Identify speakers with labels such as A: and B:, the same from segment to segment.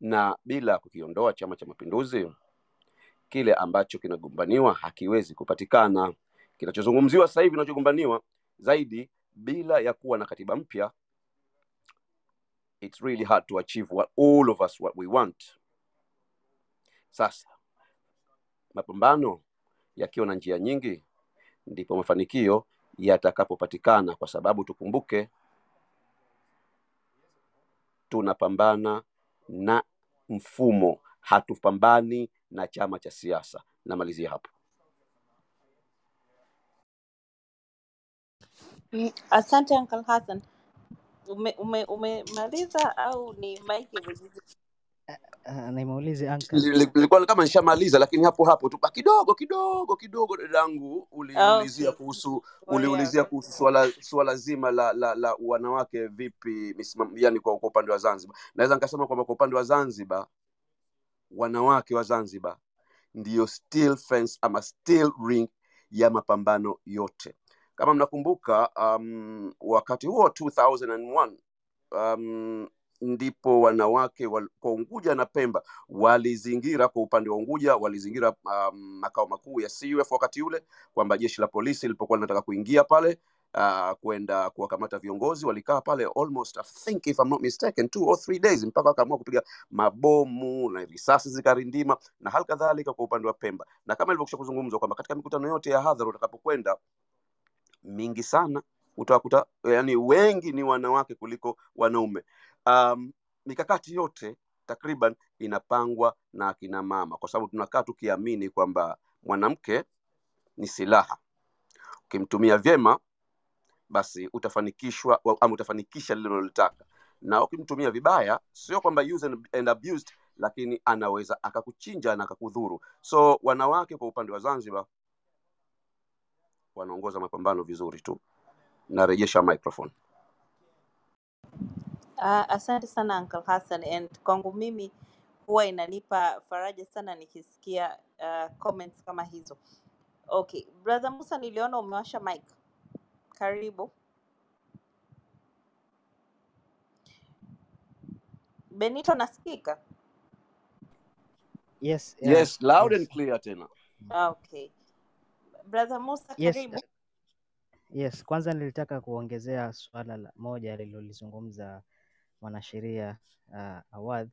A: na bila kukiondoa Chama cha Mapinduzi, kile ambacho kinagombaniwa hakiwezi kupatikana. Kinachozungumziwa sasa hivi, kinachogombaniwa zaidi, bila ya kuwa na katiba mpya, it's really hard to achieve what all of us what we want. Sasa mapambano yakiwa na njia nyingi, ndipo mafanikio yatakapopatikana, kwa sababu tukumbuke tunapambana na mfumo, hatupambani na chama cha siasa. Namalizia hapo.
B: Mm, Asante Uncle Hassan. Ume, ume, umemaliza au ni imezidi?
C: Uh, nimuulize uncle.
A: Nilikuwa kama nishamaliza, lakini hapo hapo tu kidogo kidogo kidogo, dadangu, uliulizia
B: Okay.
A: kuhusu uliulizia kuhusu swala swala zima la la, la wanawake vipi misimam, yani kwa, kwa upande wa Zanzibar. Naweza nikasema kwamba kwa upande wa Zanzibar wanawake wa Zanzibar ndiyo steel fence ama steel ring ya mapambano yote. Kama mnakumbuka, um, wakati huo 2001 um, ndipo wanawake wal, kwa Unguja na Pemba walizingira, kwa upande wa Unguja walizingira um, makao makuu ya CUF wakati ule, kwamba jeshi la polisi lilipokuwa linataka kuingia pale uh, kwenda kuwakamata viongozi, walikaa pale almost I think if I'm not mistaken two or three days mpaka wakaamua kupiga mabomu na risasi zikarindima, na hali kadhalika kwa upande wa Pemba, na kama ilivyokwisha kuzungumzwa kwamba katika mikutano yote ya hadhara utakapokwenda mingi sana utawakuta yani wengi ni wanawake kuliko wanaume. Um, mikakati yote takriban inapangwa na akina mama, kwa sababu tunakaa tukiamini kwamba mwanamke ni silaha, ukimtumia vyema basi utafanikishwa ama utafanikisha lile unalotaka, na ukimtumia vibaya, sio kwamba and abused, lakini anaweza akakuchinja na akakudhuru. So wanawake kwa upande wa Zanzibar wanaongoza mapambano vizuri tu. Narejesha microphone.
B: Ah, asante sana Uncle Hassan and kwangu mimi huwa inanipa faraja sana nikisikia uh, comments kama hizo. Okay, Brother Musa niliona umewasha mic. Karibu. Benito nasikika?
C: Yes, uh,
A: Yes, loud
C: yes,
A: and clear tena.
B: Okay. Brother Musa
C: yes,
B: karibu.
C: yes. Kwanza nilitaka kuongezea swala la moja alilolizungumza mwanasheria uh, Awadh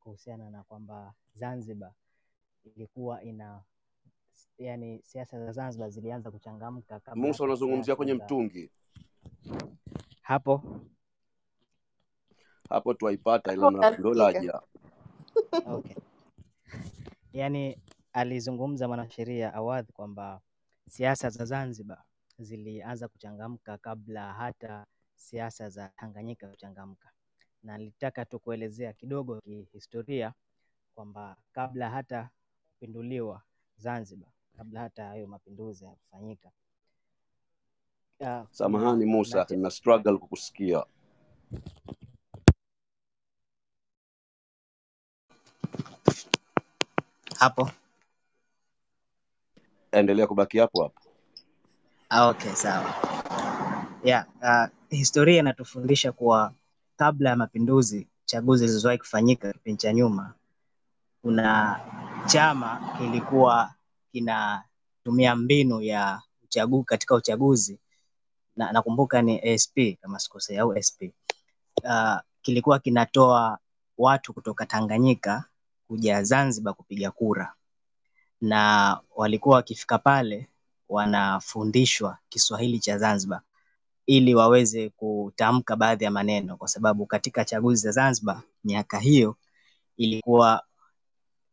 C: kuhusiana na kwamba Zanzibar ilikuwa ina yani, siasa za Zanzibar zilianza kuchangamka kabla
A: Musa, unazungumzia kwenye mtungi
C: hapo
A: hapo, twaipata ila
B: Hapo
A: ndo ndo
B: nasikika.
A: laja.
C: okay. Yani alizungumza mwanasheria Awadh kwamba siasa za Zanzibar zilianza kuchangamka kabla hata siasa za Tanganyika kuchangamka, na nilitaka tu kuelezea kidogo kihistoria kwamba kabla hata kupinduliwa Zanzibar, kabla hata hayo mapinduzi yakufanyika. uh,
A: Samahani Musa, nina struggle kukusikia.
C: hapo
A: Endelea kubaki hapo hapo.
C: Ah, okay, sawa. Yeah, uh, historia inatufundisha kuwa kabla ya mapinduzi, chaguzi zilizowahi kufanyika kipindi cha nyuma, kuna chama kilikuwa kinatumia mbinu ya uchagu katika uchaguzi na nakumbuka ni ASP kama sikosei au SP. Uh, kilikuwa kinatoa watu kutoka Tanganyika kuja Zanzibar kupiga kura, na walikuwa wakifika pale wanafundishwa Kiswahili cha Zanzibar ili waweze kutamka baadhi ya maneno, kwa sababu katika chaguzi za Zanzibar miaka hiyo ilikuwa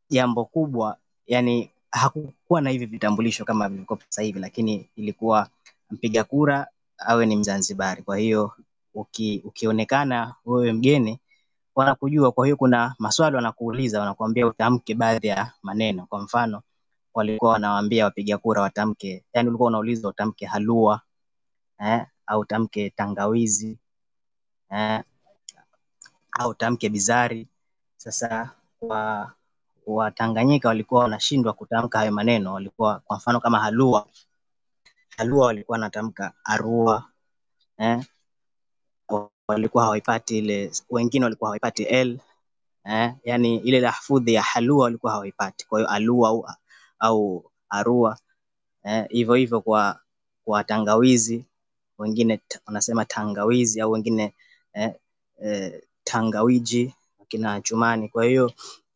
C: jambo kubwa, yani hakukuwa na hivi vitambulisho kama vilivyokuwa sasa hivi, lakini ilikuwa mpiga kura awe ni Mzanzibari. Kwa hiyo uki, ukionekana wewe mgeni wanakujua. Kwa hiyo kuna maswali wanakuuliza, wanakuambia utamke baadhi ya maneno. Kwa mfano, walikuwa wanawaambia wapiga kura watamke, yani ulikuwa unauliza utamke halua eh, au tamke tangawizi eh, au tamke bizari. Sasa wa Watanganyika walikuwa wanashindwa kutamka hayo maneno, walikuwa kwa mfano kama halua, halua walikuwa wanatamka arua eh, walikuwa hawaipati ile, wengine walikuwa hawaipati l eh, yani ile lafudhi ya halua walikuwa hawaipati. Kwa hiyo alua au, au arua eh, hivyo hivyo kwa kwa tangawizi, wengine wanasema tangawizi au wengine eh, eh, tangawiji kina Chumani. Kwa hiyo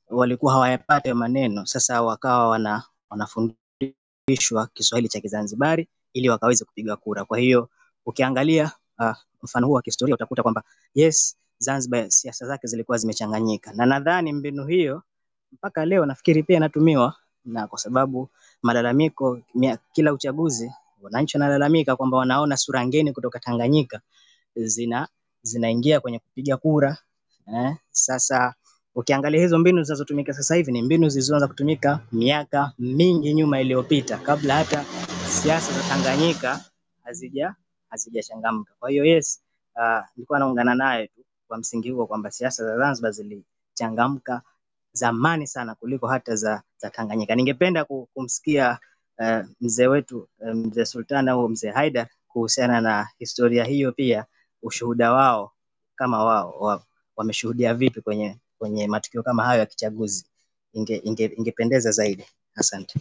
C: walikuwa hawayapati hayo maneno, sasa wakawa wana wanafundishwa Kiswahili cha Kizanzibari ili wakaweze kupiga kura. Kwa hiyo ukiangalia uh, mfano huu wa kihistoria utakuta kwamba yes, Zanzibar siasa zake zilikuwa zimechanganyika, na nadhani mbinu hiyo mpaka leo nafikiri pia inatumiwa, na kwa sababu malalamiko kila uchaguzi wananchi wanalalamika kwamba wanaona sura ngeni kutoka Tanganyika zina zinaingia kwenye kupiga kura eh. Sasa ukiangalia hizo mbinu zinazotumika sasa hivi ni mbinu zilizoanza kutumika miaka mingi nyuma iliyopita, kabla hata siasa za Tanganyika hazija hazijachangamka. Kwa hiyo yes, uh, naungana naye tu kwa msingi huo kwamba siasa za Zanzibar zilichangamka zamani sana kuliko hata za, za Tanganyika. Ningependa kumsikia uh, mzee wetu uh, mzee Sultan au mzee Haidar kuhusiana na historia hiyo pia, ushuhuda wao kama wao wa, wameshuhudia vipi kwenye kwenye matukio kama hayo ya kichaguzi. Inge, inge, ingependeza zaidi. Asante.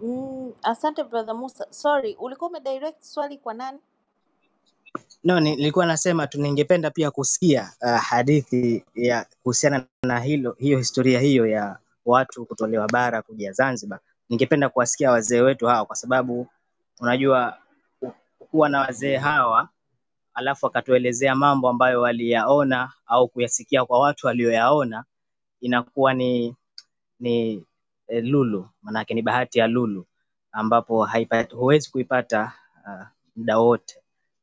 B: Mm, asante brother Musa. Sorry, ulikuwa umedirect swali kwa nani?
C: No, ni- nilikuwa nasema tu ningependa pia kusikia uh, hadithi ya kuhusiana na hilo hiyo historia hiyo ya watu kutolewa bara kuja Zanzibar. Ningependa kuwasikia wazee wetu hawa, kwa sababu unajua ku- kuwa na wazee hawa alafu akatuelezea mambo ambayo waliyaona au kuyasikia kwa watu walioyaona, inakuwa ni ni eh, lulu, maanake ni bahati ya lulu ambapo haipati, huwezi kuipata uh, muda wote.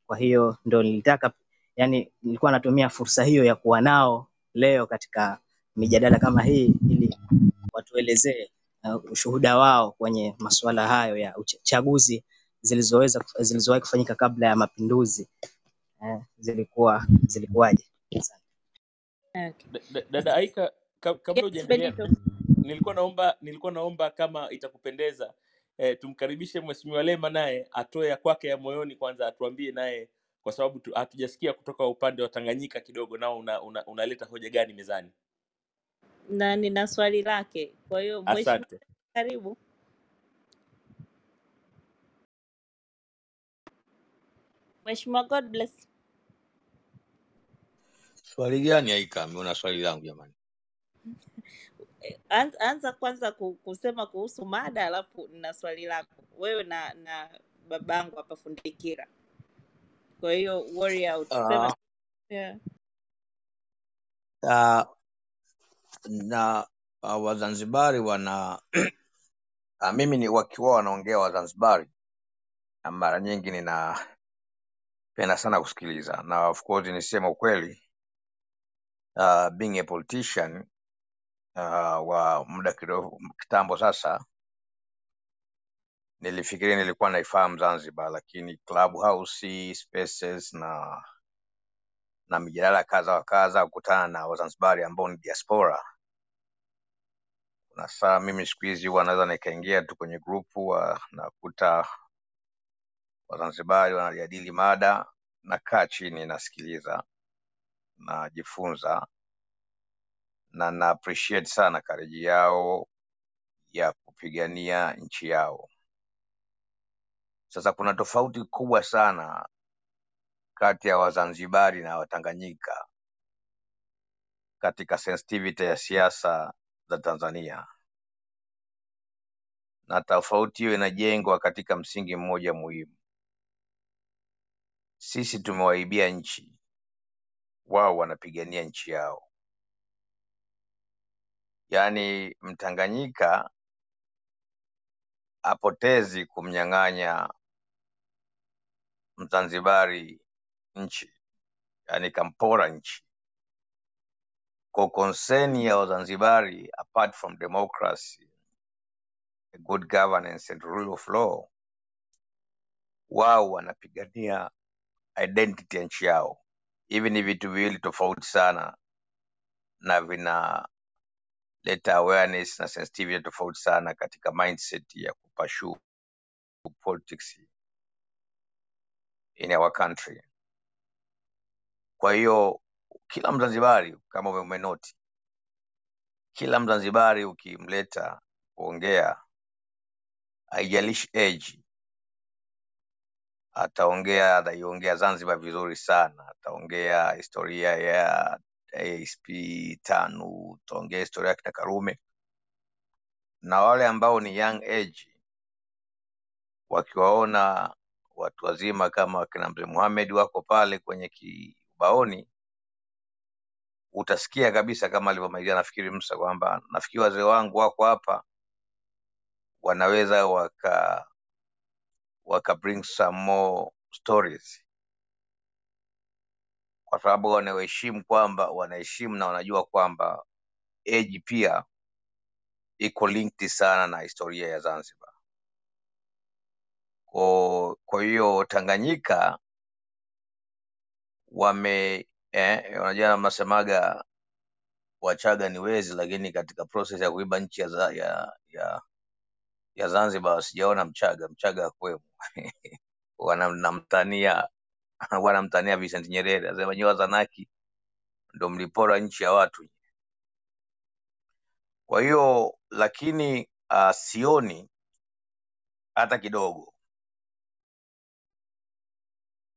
C: Kwa hiyo ndo nilitaka yani, nilikuwa natumia fursa hiyo ya kuwa nao leo katika mijadala kama hii ili watuelezee uh, ushuhuda wao kwenye masuala hayo ya chaguzi zilizoweza zilizowahi kufanyika kabla ya mapinduzi eh, zilikuwa zilikuwaje? Asante.
B: Okay.
D: Da- da- Dada Aika, ka- kabla
B: Yes,
D: hujaendelea,
B: Benito.
D: nilikuwa naomba nilikuwa naomba kama itakupendeza eh, tumkaribishe Mheshimiwa Lema naye atoe ya kwake ya moyoni kwanza, atuambie naye, kwa sababu hatujasikia kutoka upande wa Tanganyika kidogo, nao unaleta una, una hoja gani mezani?
B: Na nina swali lake. Kwa hiyo mheshimiwa, karibu. Mheshimiwa, God bless.
E: Swali gani Aika? Ameona swali langu jamani.
B: Anza, anza kwanza kusema kuhusu mada alafu na swali lako wewe na na babangu hapa Fundikira. Kwa hiyo worry out.
E: Uh,
B: yeah.
E: uh, na uh, Wazanzibari wana uh, mimi ni wakiwa wanaongea Wazanzibari na mara nyingi ninapenda sana kusikiliza, na of course nisema ukweli, uh, being a politician uh, wa muda kitambo sasa, nilifikiria nilikuwa naifahamu Zanzibar, lakini Clubhouse, Spaces na na mijadala kadha wa kadha, kukutana na Wazanzibari ambao ni diaspora. Na saa mimi siku hizi huwa naweza nikaingia tu kwenye grupu wa, nakuta Wazanzibari wanajadili mada, nakaa chini nasikiliza, najifunza na na appreciate sana kareji yao ya kupigania nchi yao. Sasa kuna tofauti kubwa sana kati ya Wazanzibari na Watanganyika katika sensitivity ya siasa za Tanzania, na tofauti hiyo inajengwa katika msingi mmoja muhimu: sisi tumewaibia nchi, wao wanapigania nchi yao. Yaani Mtanganyika hapotezi kumnyang'anya Mzanzibari nchi, yaani kampora nchi. Kwa konseni ya Wazanzibari, apart from democracy, good governance and rule of law, wao wanapigania identity ya nchi yao. Hivi ni vitu viwili tofauti sana na vina imeleta awareness na sensitivity tofauti sana katika mindset ya kupashu politics in our country. Kwa hiyo kila Mzanzibari kama ume- umenoti, kila Mzanzibari ukimleta kuongea, haijalishi age, ataongea ataiongea Zanzibar vizuri sana, ataongea historia ya ASP tano, ataongea historia ya kina Karume, na wale ambao ni young age wakiwaona watu wazima kama wakina mzee Mohamed wako pale kwenye kibaoni, utasikia kabisa kama alivyomalizia nafikiri Musa kwamba nafikiri wazee wangu wako hapa, wanaweza waka waka bring some more stories, kwa sababu wanaheshimu kwamba wanaheshimu na wanajua kwamba age pia iko linked sana na historia ya Zanzibar. Kwa kwa hiyo Tanganyika wame eh, unajua mnasemaga Wachaga ni wezi, lakini katika process ya kuiba nchi ya, ya, ya, ya Zanzibar sijaona Mchaga. Mchaga hakuwemo. Wanamtania wanamtania Vincent Nyerere, asema nyewe Wazanaki ndo mlipora nchi ya watu. Kwa hiyo lakini uh, sioni hata kidogo,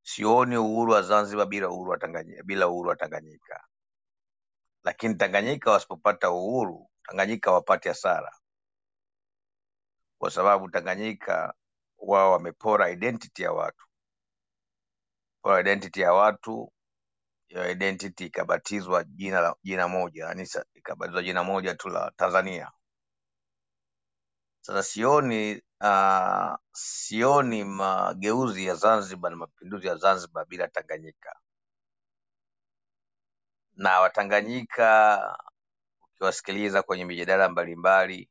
E: sioni uhuru wa Zanzibar bila uhuru wa Tanganyika, bila uhuru wa Tanganyika. Lakini Tanganyika wasipopata uhuru, Tanganyika wapate hasara, kwa sababu Tanganyika wao wamepora identity ya watu, pora identity ya watu hiyo identity ikabatizwa jina la jina moja yani ikabatizwa jina moja tu la Tanzania. Sasa sioni uh, sioni mageuzi ya Zanzibar na mapinduzi ya Zanzibar bila Tanganyika, na Watanganyika ukiwasikiliza kwenye mijadala mbalimbali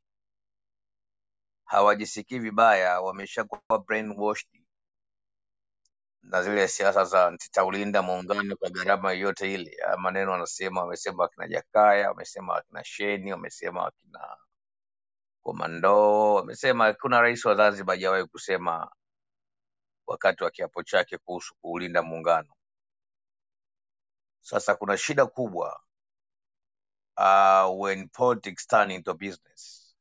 E: hawajisikii vibaya, wameshakuwa brainwashed na zile siasa za nitaulinda muungano kwa gharama yoyote ile. Haya maneno wanasema, wamesema wakina Jakaya, wamesema wakina Sheni, wamesema wakina Komando, wamesema hakuna rais wa Zanzibar hajawahi kusema wakati wa kiapo chake kuhusu kuulinda muungano. Sasa kuna shida kubwa uh, when politics turn into business,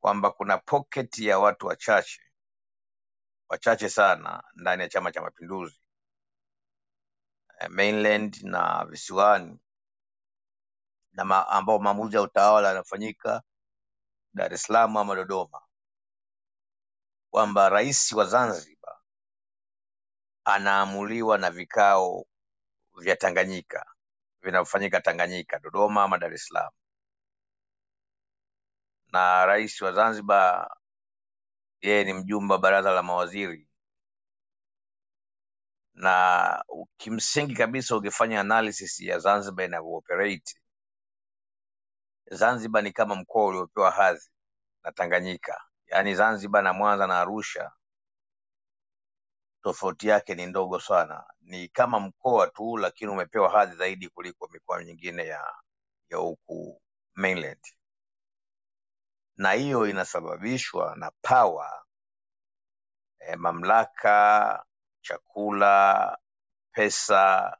E: kwamba kuna pocket ya watu wachache wachache sana ndani ya Chama cha Mapinduzi eh, mainland na visiwani na ma, ambao maamuzi ya utawala yanafanyika Dar es Salaam ama Dodoma, kwamba rais wa Zanzibar anaamuliwa na vikao vya Tanganyika vinavyofanyika Tanganyika, Dodoma ama Dar es Salaam, na rais wa Zanzibar yeye ni mjumbe wa baraza la mawaziri, na kimsingi kabisa ukifanya analysis ya Zanzibar inavyooperate, Zanzibar ni kama mkoa uliopewa hadhi na Tanganyika, yaani Zanzibar na Mwanza na Arusha tofauti yake ni ndogo sana, ni kama mkoa tu, lakini umepewa hadhi zaidi kuliko mikoa mingine ya ya huku mainland, na hiyo inasababishwa na pawa eh, mamlaka, chakula, pesa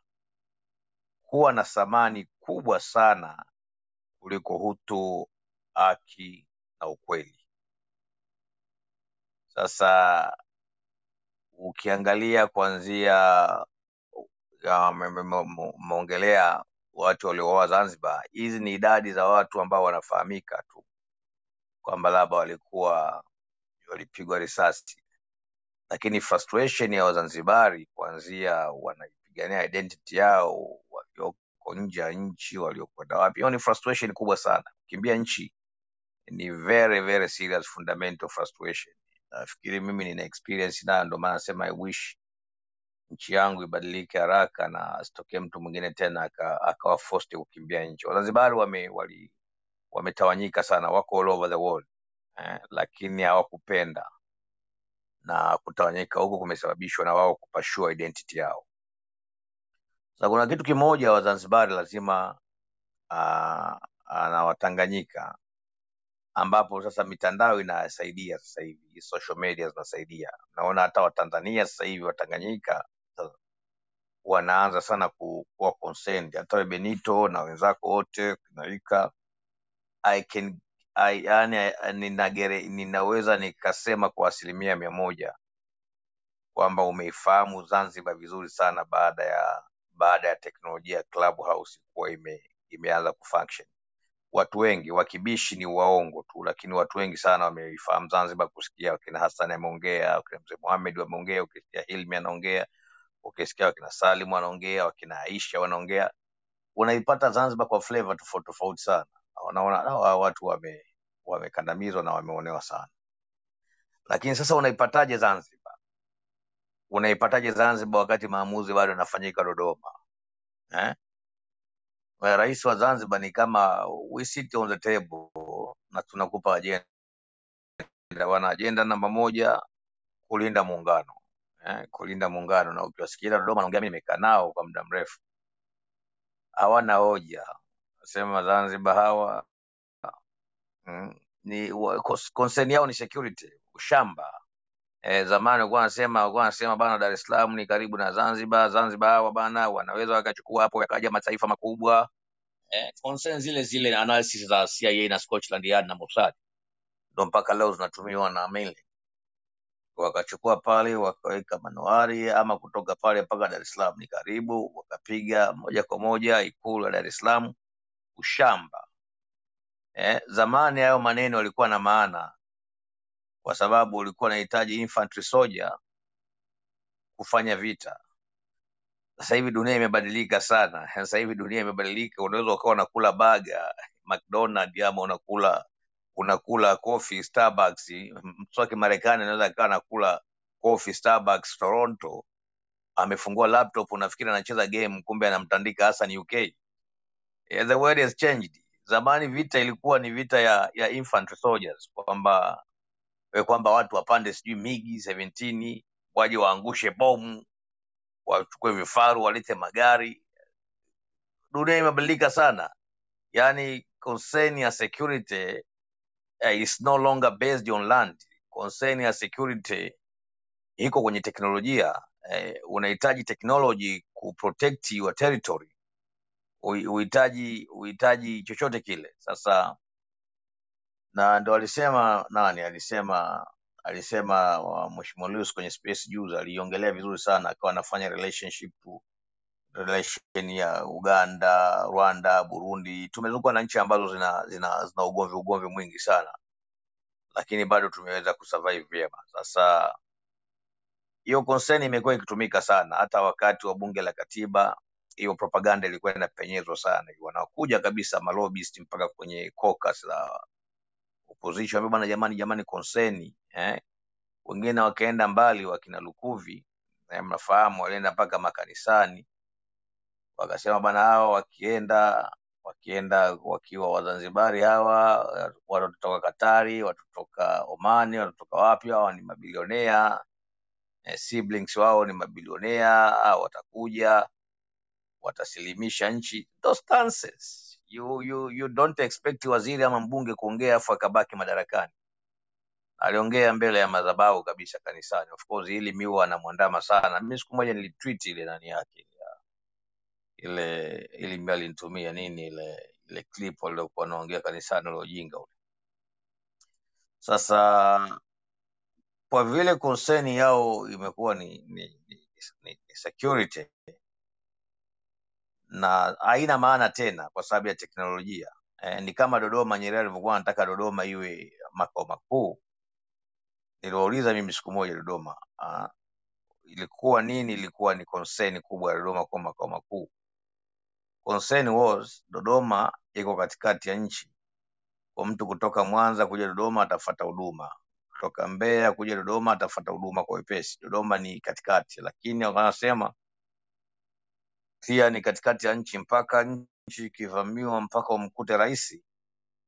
E: kuwa na thamani kubwa sana kuliko hutu, haki na ukweli. Sasa ukiangalia kuanzia ya, me- me- me- me- umeongelea watu waliooa Zanzibar, hizi ni idadi za watu ambao wanafahamika tu kwamba labda walikuwa walipigwa risasi, lakini frustration ya Wazanzibari kuanzia wanaipigania identity yao, walioko nje ya nchi, waliokwenda wapi, ni frustration kubwa sana. Kukimbia nchi ni very very serious fundamental frustration. Nafikiri mimi nina experience nayo, ndio maana nasema I wish nchi yangu ibadilike haraka na asitokee mtu mwingine tena aka- akawa forced kukimbia nchi. Wazanzibari wame, wali, wametawanyika sana, wako all over the world eh, lakini hawakupenda na kutawanyika huko kumesababishwa na wao kupashua identity yao. Sasa kuna kitu kimoja Wazanzibari lazima uh, na Watanganyika, ambapo sasa mitandao inasaidia sasa hivi, social media zinasaidia. Naona hata Watanzania sasa hivi Watanganyika wanaanza sana kuwa concerned, hata Benito na wenzako wote kinarika I can I, yani, ninagere, ninaweza nikasema kwa asilimia mia moja kwamba umeifahamu Zanzibar vizuri sana baada ya baada ya teknolojia ya Clubhouse kuwa ime, imeanza kufunction. Watu wengi wakibishi ni waongo tu, lakini watu wengi sana wameifahamu Zanzibar kusikia wakina Hassan ameongea, wakina mzee Mohamed wameongea, ukisikia Hilmi anaongea, ukisikia wakina Salim wanaongea, wakina Aisha wanaongea, unaipata Zanzibar kwa flavor tofauti tofauti sana. Unaona hawa watu wame wamekandamizwa na wameonewa sana, lakini sasa unaipataje Zanzibar? Unaipataje Zanzibar wakati maamuzi bado yanafanyika Dodoma? Eh? Rais wa Zanzibar ni kama we sit on the table na tunakupa ajenda. Wana ajenda namba moja kulinda muungano. Eh, kulinda muungano. Na ukiwasikia Dodoma, naongea mimi nimekaa nao kwa muda mrefu, hawana hoja, nasema Zanzibar hawa mm, concern yao ni security, ushamba. E, zamani walikuwa wanasema walikuwa wanasema bana, Dar es Salaam ni karibu na Zanzibar, Zanzibar hawa bana wanaweza wakachukua hapo yakaja mataifa makubwa. Eh, concern zile zile analysis za CIA na Scotland Yard na Mossad. Ndo mpaka leo zinatumiwa na meli wakachukua pale wakaweka manuari ama kutoka pale mpaka Dar es Salaam ni karibu, wakapiga moja kwa moja ikulu ya Dar es Salaam, ushamba. Eh, zamani hayo maneno yalikuwa na maana, kwa sababu ulikuwa unahitaji infantry soldier kufanya vita. Sasa hivi dunia imebadilika sana. Sasa hivi dunia imebadilika, unaweza ukawa unakula baga McDonald ama unakula unakula coffee Starbucks. Mtu wa Kimarekani anaweza akawa anakula coffee Starbucks Toronto, amefungua laptop, unafikiri anacheza game, kumbe anamtandika Hassan UK. Yeah, the world has changed. Zamani vita ilikuwa ni vita ya, ya infantry soldiers, kwamba eh, kwamba watu wapande sijui migi 17 waje waangushe bomu, wachukue vifaru, walete magari. Dunia imebadilika sana, yani concern ya security uh, is no longer based on land. Concern ya security iko kwenye teknolojia. Eh, unahitaji technology kuprotect your territory, uhitaji uhitaji chochote kile. Sasa na ndo alisema nani, alisema alisema wa Mheshimiwa Lewis kwenye space juzi, aliongelea vizuri sana, akawa anafanya relationship relation ya Uganda, Rwanda, Burundi. Tumezungukwa na nchi ambazo zina zina, zina ugomvi ugomvi mwingi sana, lakini bado tumeweza kusurvive vyema. Sasa hiyo concern imekuwa ikitumika sana, hata wakati wa bunge la katiba hiyo propaganda ilikuwa inapenyezwa sana, wanakuja kabisa malobbyist mpaka kwenye caucus la opposition, bwana, jamani, jamani, konseni eh. Wengine wakaenda mbali, wakina Lukuvi eh, mnafahamu, walienda mpaka makanisani. Wakasema bwana, hawa wakienda wakienda wakiwa Wazanzibari hawa watu kutoka Katari, watu kutoka Omani, watu kutoka wapi, hawa ni mabilionea eh, siblings wao ni mabilionea, au watakuja watasilimisha nchi. Those stances you, you, you don't expect waziri ama mbunge kuongea afu akabaki madarakani. Aliongea mbele ya madhabahu kabisa kanisani. Of course hili mi huwa anamwandama sana. mi siku moja nilitweet ile nani yake ile ili mi alinitumia nini ile ile clip waliokuwa wanaongea kanisani ule ujinga ule. Sasa kwa vile concern yao imekuwa ni, ni, ni, ni, ni security na haina maana tena kwa sababu ya teknolojia. Eh, ni kama Dodoma, Nyerere alivyokuwa anataka Dodoma iwe makao makuu. Niliwauliza mimi siku moja Dodoma, ah, ilikuwa nini? Ilikuwa ni concern kubwa ya Dodoma kuwa makao makuu. Was Dodoma iko katikati ya nchi, kwa mtu kutoka Mwanza kuja Dodoma atafata huduma, kutoka Mbeya kuja Dodoma atafata huduma kwa wepesi. Dodoma ni katikati, lakini wanasema pia ni katikati ya nchi, mpaka nchi ikivamiwa, mpaka umkute rais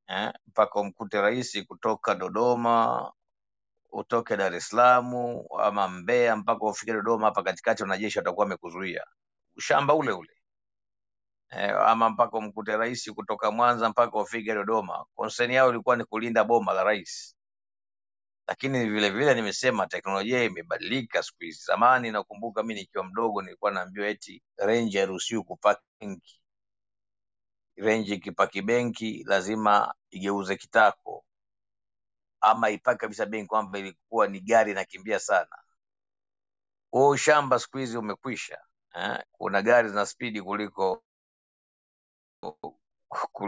E: eh, mpaka umkute rais kutoka Dodoma utoke Dar es Salaam ama Mbeya mpaka ufike Dodoma, hapa katikati wanajeshi watakuwa wamekuzuia. Ushamba ule ule eh, ama mpaka umkute rais kutoka Mwanza mpaka ufike Dodoma. Konseni yao ilikuwa ni kulinda boma la rais, lakini vile vile nimesema teknolojia imebadilika siku hizi. Zamani nakumbuka mi nikiwa mdogo nilikuwa naambiwa eti renji hairuhusiwi kupaki benki, range ikipaki benki lazima igeuze kitako ama ipaki kabisa benki, kwamba ilikuwa ni gari inakimbia sana. Huo ushamba siku hizi umekwisha. Eh, kuna gari zina spidi kuliko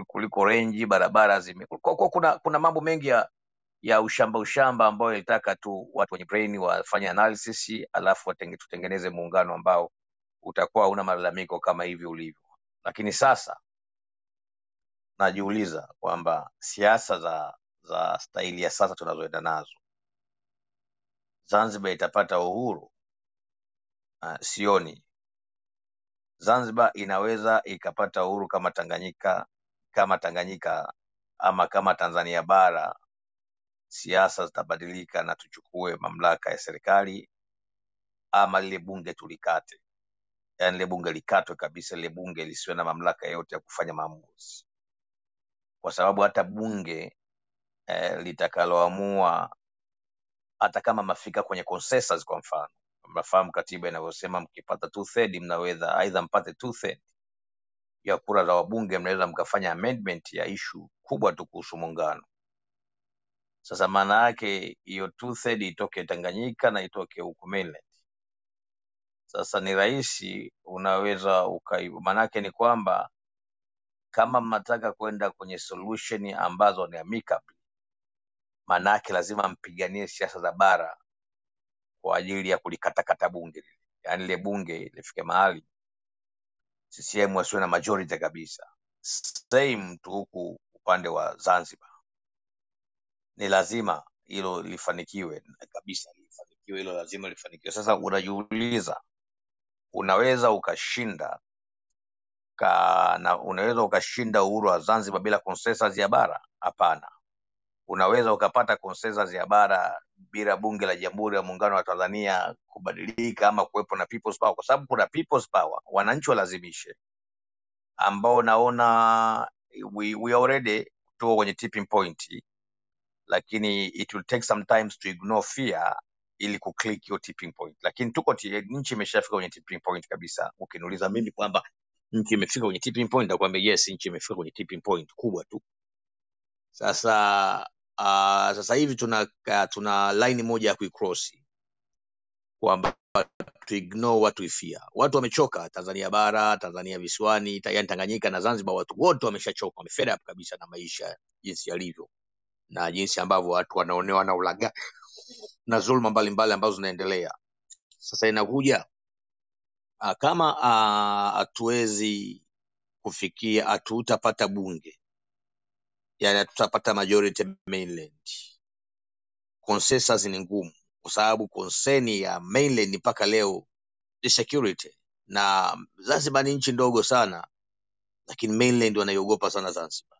E: kuliko renji, barabara zime kwa, kwa, kuna, kuna mambo mengi ya ya ushamba ushamba ambayo ilitaka tu watu wenye brain wafanye analysis, alafu watenge, tutengeneze muungano ambao utakuwa hauna malalamiko kama hivi ulivyo. Lakini sasa najiuliza kwamba siasa za za staili ya sasa tunazoenda nazo, Zanzibar itapata uhuru? Uh, sioni. Zanzibar inaweza ikapata uhuru kama Tanganyika kama Tanganyika ama kama Tanzania bara siasa zitabadilika na tuchukue mamlaka ya serikali ama lile bunge tulikate, yaani lile bunge likatwe kabisa, lile bunge lisiwe na mamlaka yote ya kufanya maamuzi, kwa sababu hata bunge eh, litakaloamua hata kama mafika kwenye consensus, kwa mfano, mnafahamu katiba inavyosema, mkipata two third mnaweza aidha mpate two third ya kura za wabunge, mnaweza mkafanya amendment ya ishu kubwa tu kuhusu muungano. Sasa maana yake hiyo two third itoke Tanganyika na itoke huku mainland. Sasa ni rahisi, unaweza ukai, maanake ni kwamba kama mnataka kwenda kwenye solution ambazo ni amicable, maanake lazima mpiganie siasa za bara kwa ajili ya kulikatakata bunge lile, yaani lile bunge lifike mahali CCM wasiwe na majority kabisa. Same tu huku upande wa Zanzibar, ni lazima hilo lifanikiwe kabisa, lifanikiwe hilo, lazima lifanikiwe. Sasa unajiuliza, unaweza ukashinda ka, na unaweza ukashinda uhuru wa Zanzibar bila consensus ya bara? Hapana. Unaweza ukapata consensus ya bara bila bunge la Jamhuri ya Muungano wa Tanzania kubadilika ama kuwepo na people's power, kwa sababu kuna people's power, wananchi walazimishe, ambao naona we, we already tuko kwenye tipping point, lakini it will take some times to ignore fear ili kuclick hiyo tipping point, lakini tuko nchi imeshafika kwenye tipping point kabisa. Ukiniuliza mimi kwamba nchi imefika kwenye tipping point, nakwambia yes, nchi imefika kwenye tipping point kubwa tu. Sasa uh, sasa hivi tuna uh, tuna line moja ya kuicross kwamba to ignore what we fear. Watu wamechoka, Tanzania bara, Tanzania visiwani, yani Tanganyika na Zanzibar, watu wote wameshachoka, wame up kabisa na maisha jinsi yalivyo na jinsi ambavyo watu wanaonewa na ulaghai na dhuluma mbalimbali ambazo zinaendelea. Sasa inakuja uh, kama ah, hatuwezi kufikia, hatutapata bunge, yani hatutapata majority mainland consensus ni ngumu kwa sababu konseni ya mainland mpaka leo ni security na Zanzibar ni nchi ndogo sana, lakini mainland wanaiogopa sana Zanzibar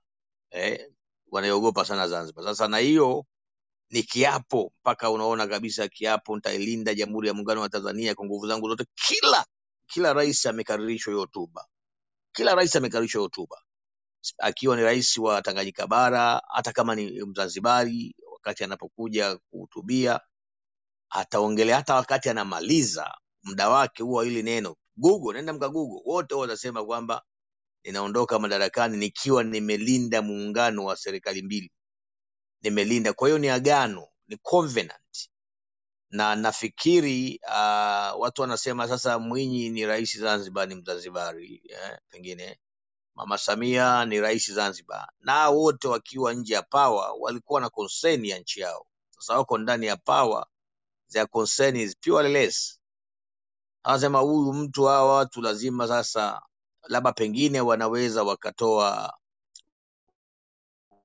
E: eh, wanaiogopa sana Zanzibar. Sasa na hiyo ni kiapo, mpaka unaona kabisa kiapo, nitailinda Jamhuri ya Muungano wa Tanzania kwa nguvu zangu zote. Kila kila rais amekaririshwa hiyo hotuba, kila rais amekaririshwa hiyo hotuba, akiwa ni rais wa Tanganyika bara, hata kama ni Mzanzibari, wakati anapokuja kuhutubia ataongelea. Hata wakati anamaliza muda wake huwa hili neno. Google, nenda mka Google, wote watasema kwamba ninaondoka madarakani nikiwa nimelinda muungano wa serikali mbili, nimelinda. Kwa hiyo ni agano, ni covenant, na nafikiri uh, watu wanasema sasa Mwinyi ni rais Zanzibar, ni Mzanzibari eh, pengine Mama Samia ni rais Zanzibar, na wote wakiwa nje ya pawa walikuwa na concern ya nchi yao. Sasa wako ndani ya pawa, their is anasema huyu mtu hawa watu lazima sasa labda pengine wanaweza wakatoa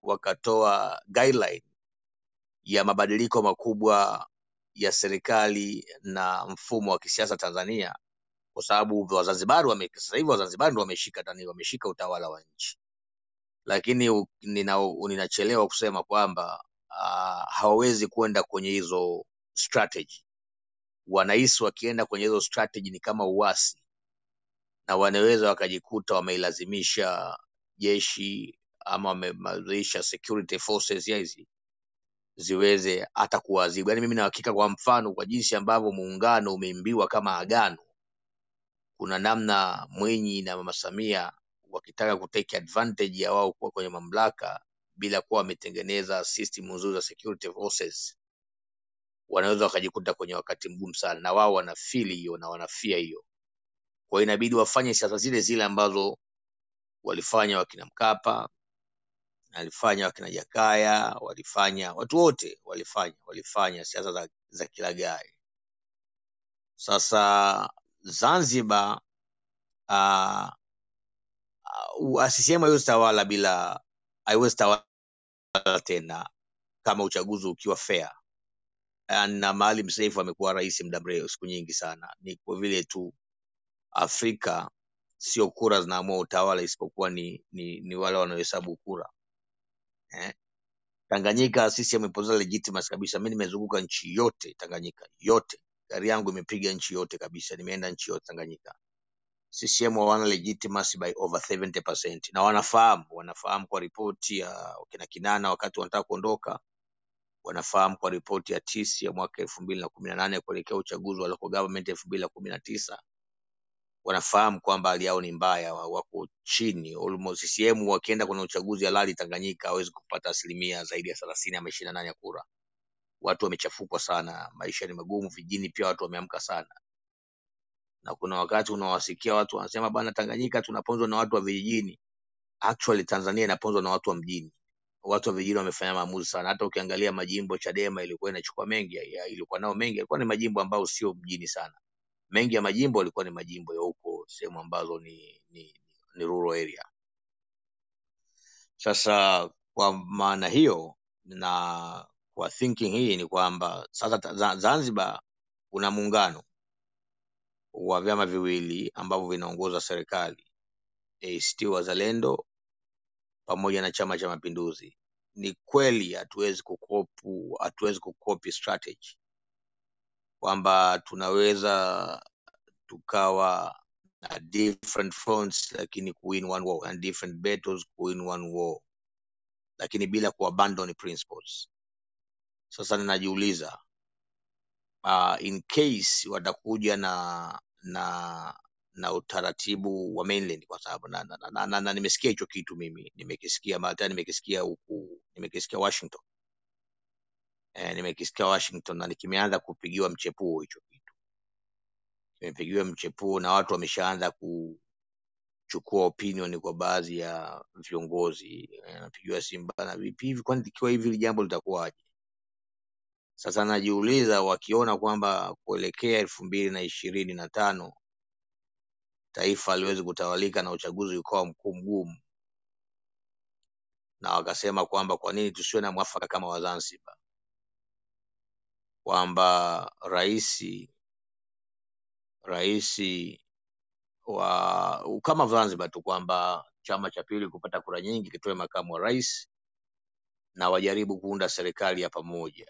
E: wakatoa guideline ya mabadiliko makubwa ya serikali na mfumo wa kisiasa Tanzania, kwa sababu Wazanzibari wame, sasa hivi Wazanzibari ndio wameshika tani, wameshika utawala wa nchi, lakini u- nina, ninachelewa kusema kwamba uh, hawawezi kwenda kwenye hizo strategy. Wanahisi wakienda kwenye hizo strategy ni kama uasi na wanaweza wakajikuta wameilazimisha jeshi ama wameilazimisha security forces hizi ziweze hata kuwazibu. Yaani mimi na hakika, kwa mfano, kwa jinsi ambavyo muungano umeimbiwa kama agano, kuna namna Mwinyi na Mama Samia wakitaka kutake advantage ya wao kuwa kwenye mamlaka bila kuwa wametengeneza system nzuri za security forces, wanaweza wakajikuta kwenye wakati mgumu sana, na wao wanafili hiyo na wanafia hiyo. Kwa hiyo inabidi wafanye siasa zile zile ambazo walifanya wakina Mkapa, walifanya wakina Jakaya, walifanya watu wote walifanya walifanya siasa za, za kilagai. Sasa Zanzibar uh, uh, CCM bila haiwezi tawala tena kama uchaguzi ukiwa fair na Maalim Seif amekuwa rais muda mrefu, siku nyingi sana. Ni kwa vile tu Afrika sio kura zinaamua utawala, isipokuwa ni, ni, ni wale wanaohesabu kura eh. Tanganyika CCM imepoteza legitimacy kabisa. Mimi nimezunguka nchi yote Tanganyika yote, gari yangu imepiga nchi yote kabisa, nimeenda nchi yote Tanganyika. CCM hawana legitimacy by over 70% na wanafahamu, wanafahamu kwa ripoti ya kina Kinana wakati wanataka kuondoka wanafahamu kwa ripoti ya TIS ya mwaka elfu mbili na kumi na nane kuelekea uchaguzi wa local government elfu mbili na kumi na tisa wanafahamu kwamba hali yao ni mbaya, wa- wako chini almost. CCM wakienda kwenye uchaguzi halali Tanganyika hawezi kupata asilimia zaidi ya thelathini ama ishirini na nane ya kura. Watu wamechafukwa sana, maisha ni magumu, vijijini pia watu wameamka sana, na kuna wakati unawasikia watu wanasema bana, Tanganyika tunaponzwa na watu wa vijijini. Actually Tanzania inaponzwa na watu wa mjini. Watu wa vijijini wamefanya maamuzi sana. Hata ukiangalia majimbo Chadema ilikuwa inachukua mengi, ilikuwa nao mengi, ilikuwa ni majimbo ambayo sio mjini sana. Mengi ya majimbo yalikuwa ni majimbo ya huko sehemu ambazo ni, ni, ni rural area. Sasa kwa maana hiyo na kwa thinking hii ni kwamba sasa Zanzibar kuna muungano wa vyama viwili ambavyo vinaongoza serikali ACT Wazalendo pamoja na Chama cha Mapinduzi. Ni kweli hatuwezi kukopu, hatuwezi kukopi strategy kwamba tunaweza tukawa na different fronts lakini kuwin one war and different battles kuwin one war, lakini bila kuabandon principles. Sasa ninajiuliza uh, in case watakuja na na na utaratibu wa mainland kwa sababu na, na, na, na, na, na nimesikia hicho kitu mimi nimekisikia Malta nimekisikia huku nimekisikia Washington eh, nimekisikia Washington na nikimeanza kupigiwa mchepuo hicho kitu. Kimepigiwa mchepuo na watu wameshaanza kuchukua opinion kwa baadhi ya viongozi. Eh, anapigiwa simu bana vipi hivi kwani ikiwa hivi jambo litakuwaje? Sasa najiuliza wakiona kwamba kuelekea elfu mbili na ishirini na tano taifa haliwezi kutawalika na uchaguzi ukawa mkuu mgumu, na wakasema kwamba kwa nini tusiwe na mwafaka kama wa Zanzibar, kwamba rais wa kama Zanzibar tu kwamba chama cha pili kupata kura nyingi kitoe makamu wa rais na wajaribu kuunda serikali ya pamoja.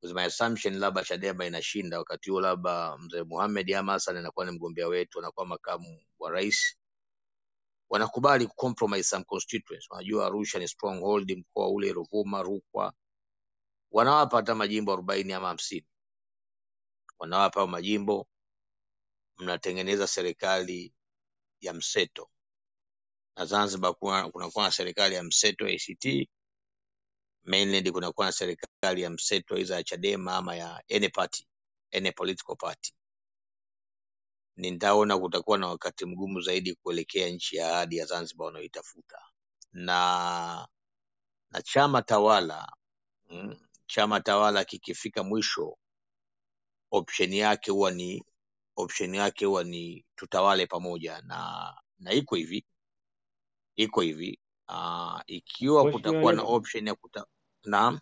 E: Because my assumption labda Chadema inashinda wakati huo, labda mzee Mohamed ama Hassan anakuwa ni mgombea wetu, anakuwa makamu wa rais wanakubali compromise some constituents. Wanajua Arusha ni stronghold, mkoa ule Ruvuma, Rukwa, wanawapa hata majimbo arobaini ama hamsini, wanawapa majimbo, mnatengeneza serikali ya mseto, na Zanzibar kunakuwa na serikali ya mseto ACT, mainland kunakuwa na serikali ya mseto iza ya Chadema ama ya any party, any political party. Nitaona kutakuwa na wakati mgumu zaidi kuelekea nchi ya ahadi ya Zanzibar wanayoitafuta. Na na chama tawala mm, chama tawala kikifika mwisho option yake huwa ni option yake huwa ni tutawale pamoja na na iko hivi iko hivi. Uh, ikiwa
D: Mheshimiwa
E: kutakuwa na
D: Lema,
E: option ya kuta naam.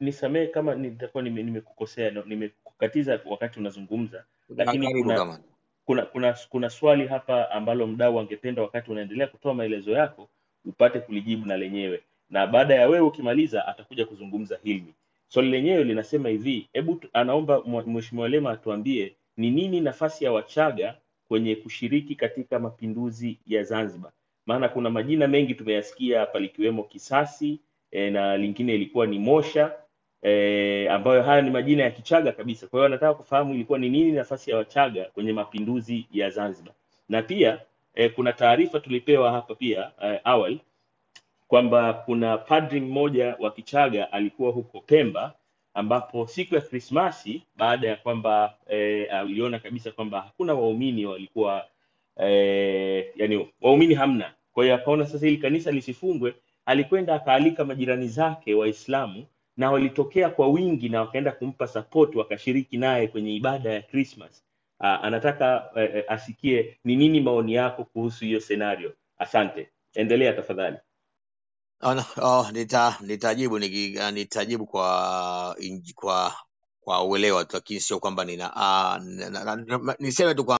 D: Nisamehe kama nitakuwa nime- nimekukosea, no- nimekukatiza wakati unazungumza, lakini
E: karibu
D: kuna
E: kama
D: kuna kuna kuna swali hapa ambalo mdau angependa wakati unaendelea kutoa maelezo yako upate kulijibu na lenyewe, na baada ya wewe ukimaliza atakuja kuzungumza Hilmi. Swali lenyewe linasema hivi, hebu anaomba Mheshimiwa Lema atuambie ni nini nafasi ya Wachaga kwenye kushiriki katika mapinduzi ya Zanzibar? Maana kuna majina mengi tumeyasikia hapa likiwemo Kisasi e, na lingine ilikuwa ni Mosha e, ambayo haya ni majina ya Kichaga kabisa. Kwa hiyo anataka kufahamu ilikuwa ni nini nafasi ya Wachaga kwenye mapinduzi ya Zanzibar, na pia e, kuna taarifa tulipewa hapa pia e, awali kwamba kuna padri mmoja wa Kichaga alikuwa huko Pemba ambapo siku ya Krismasi baada ya kwamba eh, aliona kabisa kwamba hakuna waumini walikuwa e, yani waumini hamna, kwa hiyo akaona sasa hili kanisa lisifungwe, alikwenda akaalika majirani zake Waislamu na walitokea kwa wingi na wakaenda kumpa support, wakashiriki naye kwenye ibada ya Christmas. Ah, anataka eh, asikie ni nini maoni yako kuhusu hiyo senario. Asante, endelea tafadhali.
E: Oh, oh, nita nitajibu niki, uh, nitajibu kwa inji, kwa kwa uelewa tu, lakini sio kwamba nina uh, niseme tu kwa